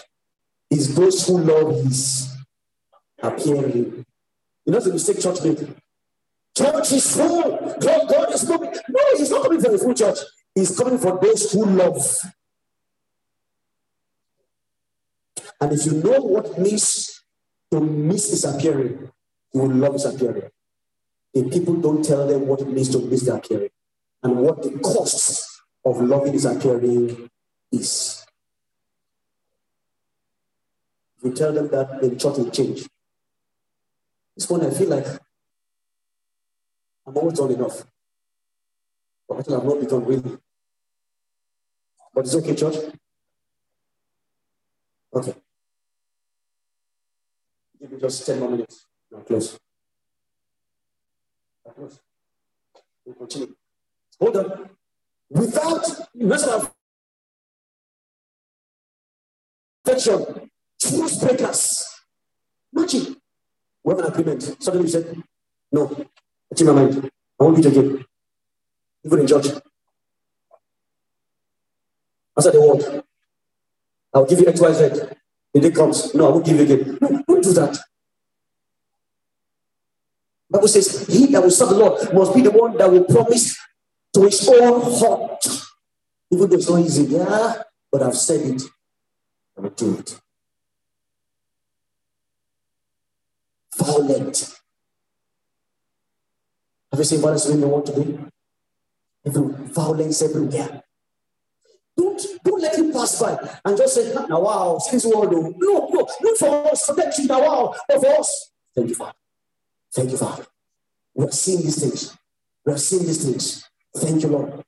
It's those who love his appearing. You know the mistake church made? Church is full. God, God is coming. No, he's not coming for the full church. He's coming for those who love. And if you know what it means to miss his appearing, you will love his appearing. If people don't tell them what it means to miss the appearing and what the cost of loving his appearing is. If you tell them that, the church will change. This one, I feel like I'm always done enough. But I I've not done, really. But it's okay, church. Okay. Give me just 10 more minutes. Now close. Now close. We continue. Hold on. Without national affection, truth breakers. Imagine. We have an agreement. Suddenly you said, No, it's in my mind. I won't beat again. Even in church. Answer the word. I'll give you XYZ. The day comes. No, I won't give you again. No, don't do that. Bible says, He that will serve the Lord must be the one that will promise to his own heart. Even though it's not easy, yeah, but I've said it. I will do it. Violent. Have you seen violence in the world today? Every, violence everywhere. Don't, don't let him pass by and just say, now wow, this world. No, no, not for us, them, now wow, but us. Thank you, Father. Thank you, Father. We are seeing these things. We are seeing these things. Thank you, Lord.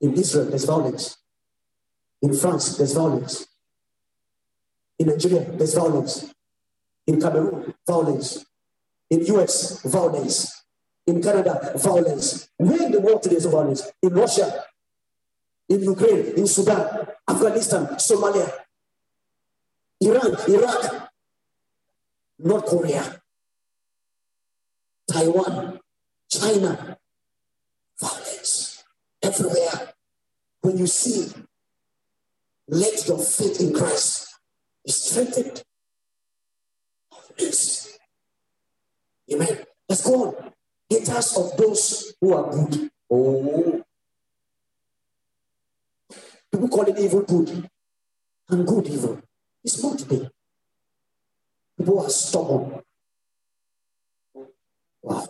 In Israel, there's violence. In France, there's violence. In Nigeria, there's violence. In Cameroon, violence. In US, violence. In Canada, violence. Where in the world today is violence? In Russia, in Ukraine, in Sudan, Afghanistan, Somalia, Iran, Iraq, North Korea, Taiwan, China, violence everywhere. When you see, let your faith in Christ be strengthened. Amen. Let's go on. Haters of those who are good. Oh. People call it evil good and good evil. It's not today. People are stubborn. Wow.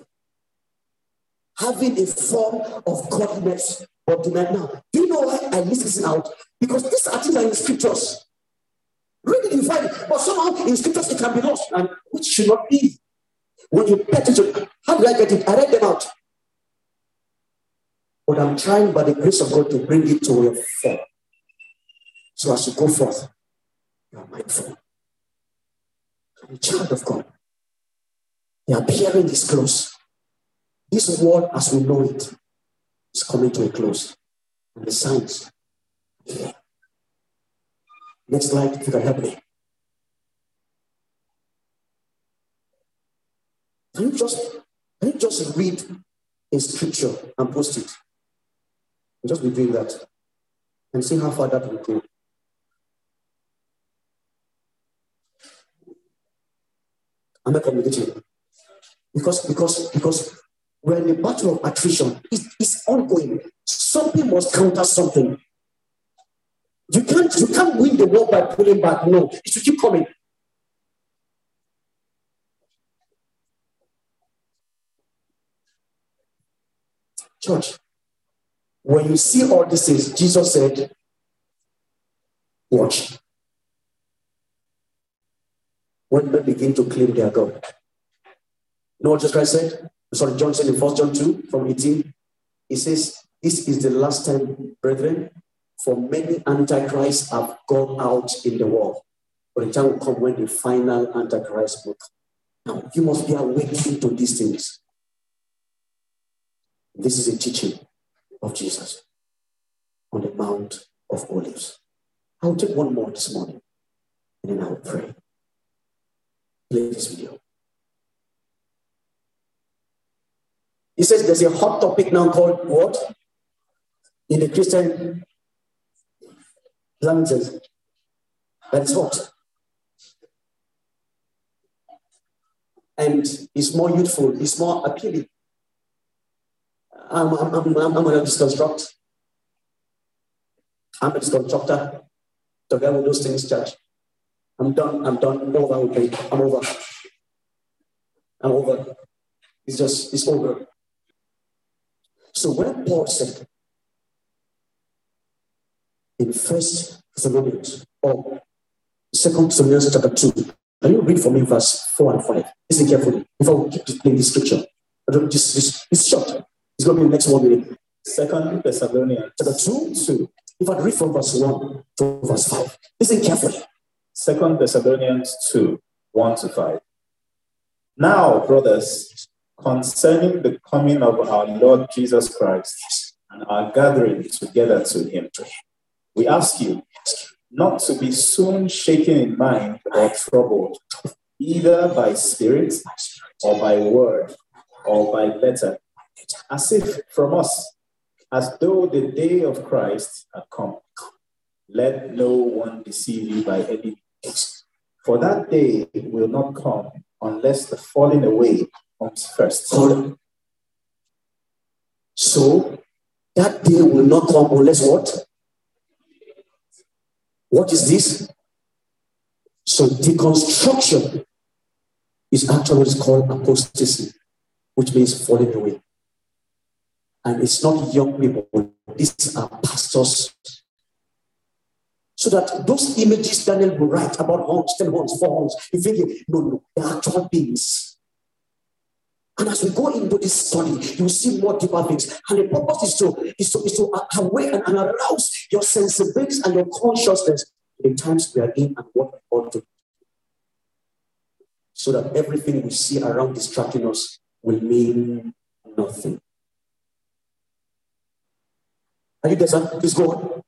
Having a form of godliness, but deny now. Do you know why I list this out? Because these are things are in scriptures. Find it. But somehow in scriptures it can be lost, and which should not be. When you pay attention, how do I get it? I read them out. But I'm trying by the grace of God to bring it to your form. So as you go forth, you are mindful. I'm a child of God. The appearing is close. This world, as we know it, is coming to a close. And the signs. Next slide, if you can help me. Can you just can you just read a scripture and post it? just be doing that and see how far that will go. Am I communicating? Because, because, because we're in a battle of attrition. It, it's ongoing. Something must counter something. You can't, you can't win the war by pulling back. No, it should keep coming. Church, when you see all these things, Jesus said, Watch. When men begin to claim their God, you know what Jesus Christ said? Sorry, John said in 1 John 2 from 18. He says, This is the last time, brethren, for many antichrists have gone out in the world. But the time will come when the final antichrist will come. Now, you must be awakened to these things. This is a teaching of Jesus on the Mount of Olives. I'll take one more this morning and then I'll pray. Play this video. He says there's a hot topic now called what? In the Christian languages. That is hot. And it's more youthful, it's more appealing. I'm, I'm, I'm, I'm going to deconstruct. I'm a deconstructor. Together with those things, church. I'm done. I'm done. Over. Okay. I'm over. I'm over. It's just, it's over. So when Paul said in First Thessalonians or Second Thessalonians chapter 2, can you read for me verse 4 and 5? Listen carefully before we keep playing this scripture. Just, just, it's short. It's going to be the next one. Second Thessalonians chapter 2, 2. If I read from verse 1 to verse 5, listen carefully. Second Thessalonians 2, 1 to 5. Now, brothers, concerning the coming of our Lord Jesus Christ and our gathering together to him, we ask you not to be soon shaken in mind or troubled, either by spirit or by word or by letter, as if from us, as though the day of Christ had come. Let no one deceive you by any means, for that day will not come unless the falling away comes first. So that day will not come unless what? What is this? So deconstruction is actually what is called apostasy, which means falling away. And it's not young people, these are pastors. So that those images Daniel will write about horns, ten horns, four horns, you think, no, no, they're actual beings. And as we go into this study, you will see more deeper things. And the purpose is to, is to, is to awaken and arouse your sensibilities and your consciousness in times we are in and what we ought to do. So that everything we see around distracting us will mean nothing. Are you there, sir? Please go on.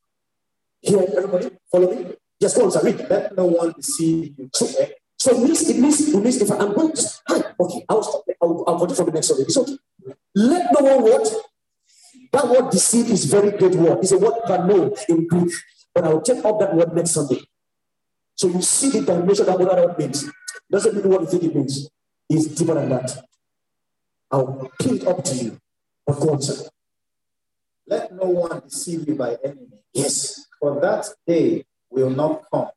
Here, everybody, follow me. Just go on, sir. Read. Let no one deceive you. So, eh, so it means, it means, it means if I'm going to, hi, okay, I'll stop. I'll, I'll continue from the next one. It's okay. Let no one what? That word deceive is very good word. It's a word that know in Greek. But I'll take up that word next Sunday. So you see the dimension of what that word means. Doesn't mean what you think it means. It's deeper than that. I'll pin it up to you. Go on, sir. Let no one deceive you by any means. Yes. For that day will not come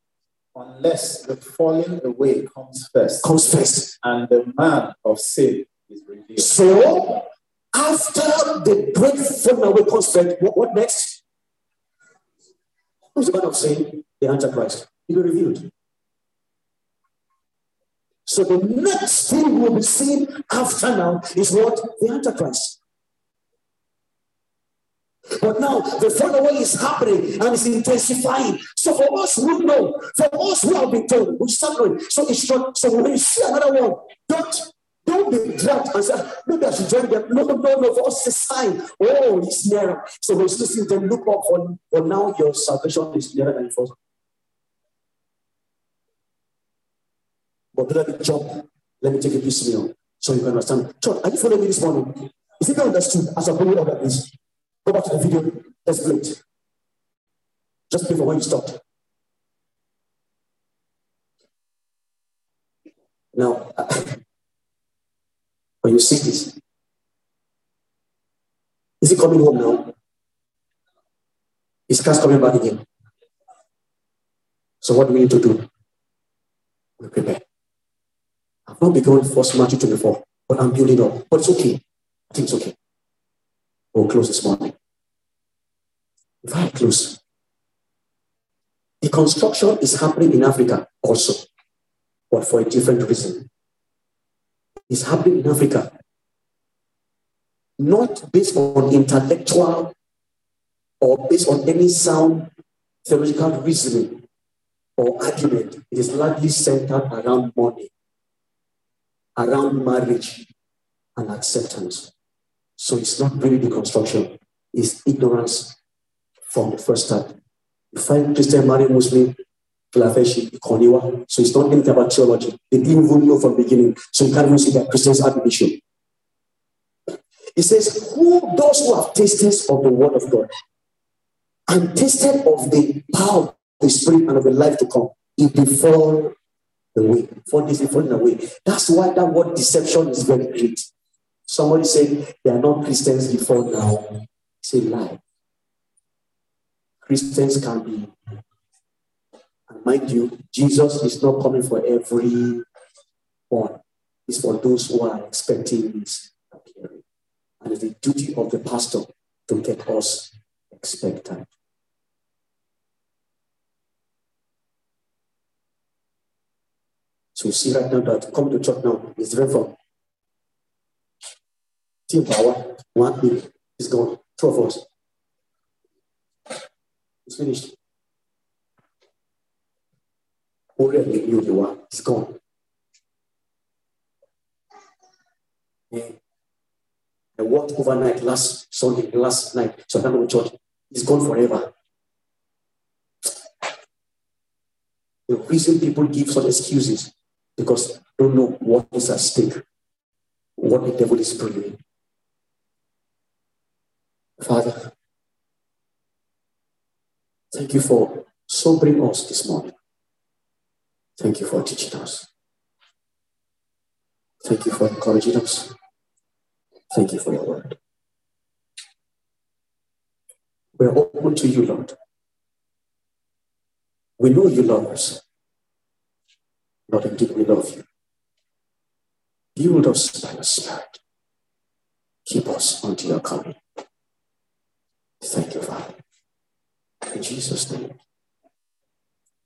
unless the falling away comes first. Comes first. And the man of sin is revealed. So, after the great falling away comes first, what, what next? Who's the man of sin? The Antichrist. He will be revealed. So the next thing we'll be seeing after now is what? The Antichrist. But now the follow-away is happening and it's intensifying. So for us who know, for us who have been told, we start knowing. So it's short. So when you see another one, don't don't be dragged and say, maybe I should join them. No, no, no, for us it's a sign. Oh, it's nearer. So when you see them, look up for, for now your salvation is nearer than first. But let me jump. Let me take a piecemeal so you can understand. Church, are you following me this morning? Is it understood as bring it up this? Go back to the video. Let's play it. Just play when you stopped. Now, when you see this, is he coming home now? Is Christ coming back again? So what do we need to do? We prepare. I've not begun first Matthew 24, but I'm building up. But it's okay. I think it's okay. We'll close this morning. I close, deconstruction is happening in Africa also, but for a different reason. It's happening in Africa, not based on intellectual or based on any sound theological reasoning or argument. It is largely centered around money, around marriage and acceptance. So it's not really deconstruction, it's ignorance from the first start. You find Christian marrying Muslim, Flaveshi, Koniwa. So it's not anything about theology. They didn't even know from the beginning. So you can't even see that Christians have an issue. It says, Who those who have tasted of the word of God and tasted of the power of the spirit and of the life to come, if they fall away, fall this falling away. That's why that word deception is very great. Somebody said they are not Christians before now. Say lie. Christians can be. And mind you, Jesus is not coming for everyone. It's for those who are expecting his appearing. And it's the duty of the pastor to get us expectant. So see right now that coming to church now is different from team power, one is gone, of us. It's finished. Already knew you are, it's gone. I walked overnight last Sunday, last night, so I can't to church. It's gone forever. The reason people give such excuses because don't know what is at stake, what the devil is bringing. Father, thank you for sobering us this morning. Thank you for teaching us. Thank you for encouraging us. Thank you for your word. We're open to you, Lord. We know you love us. Lord, indeed, we love you. Build us by your Spirit. Keep us until your coming. Thank you, Father. In Jesus' name.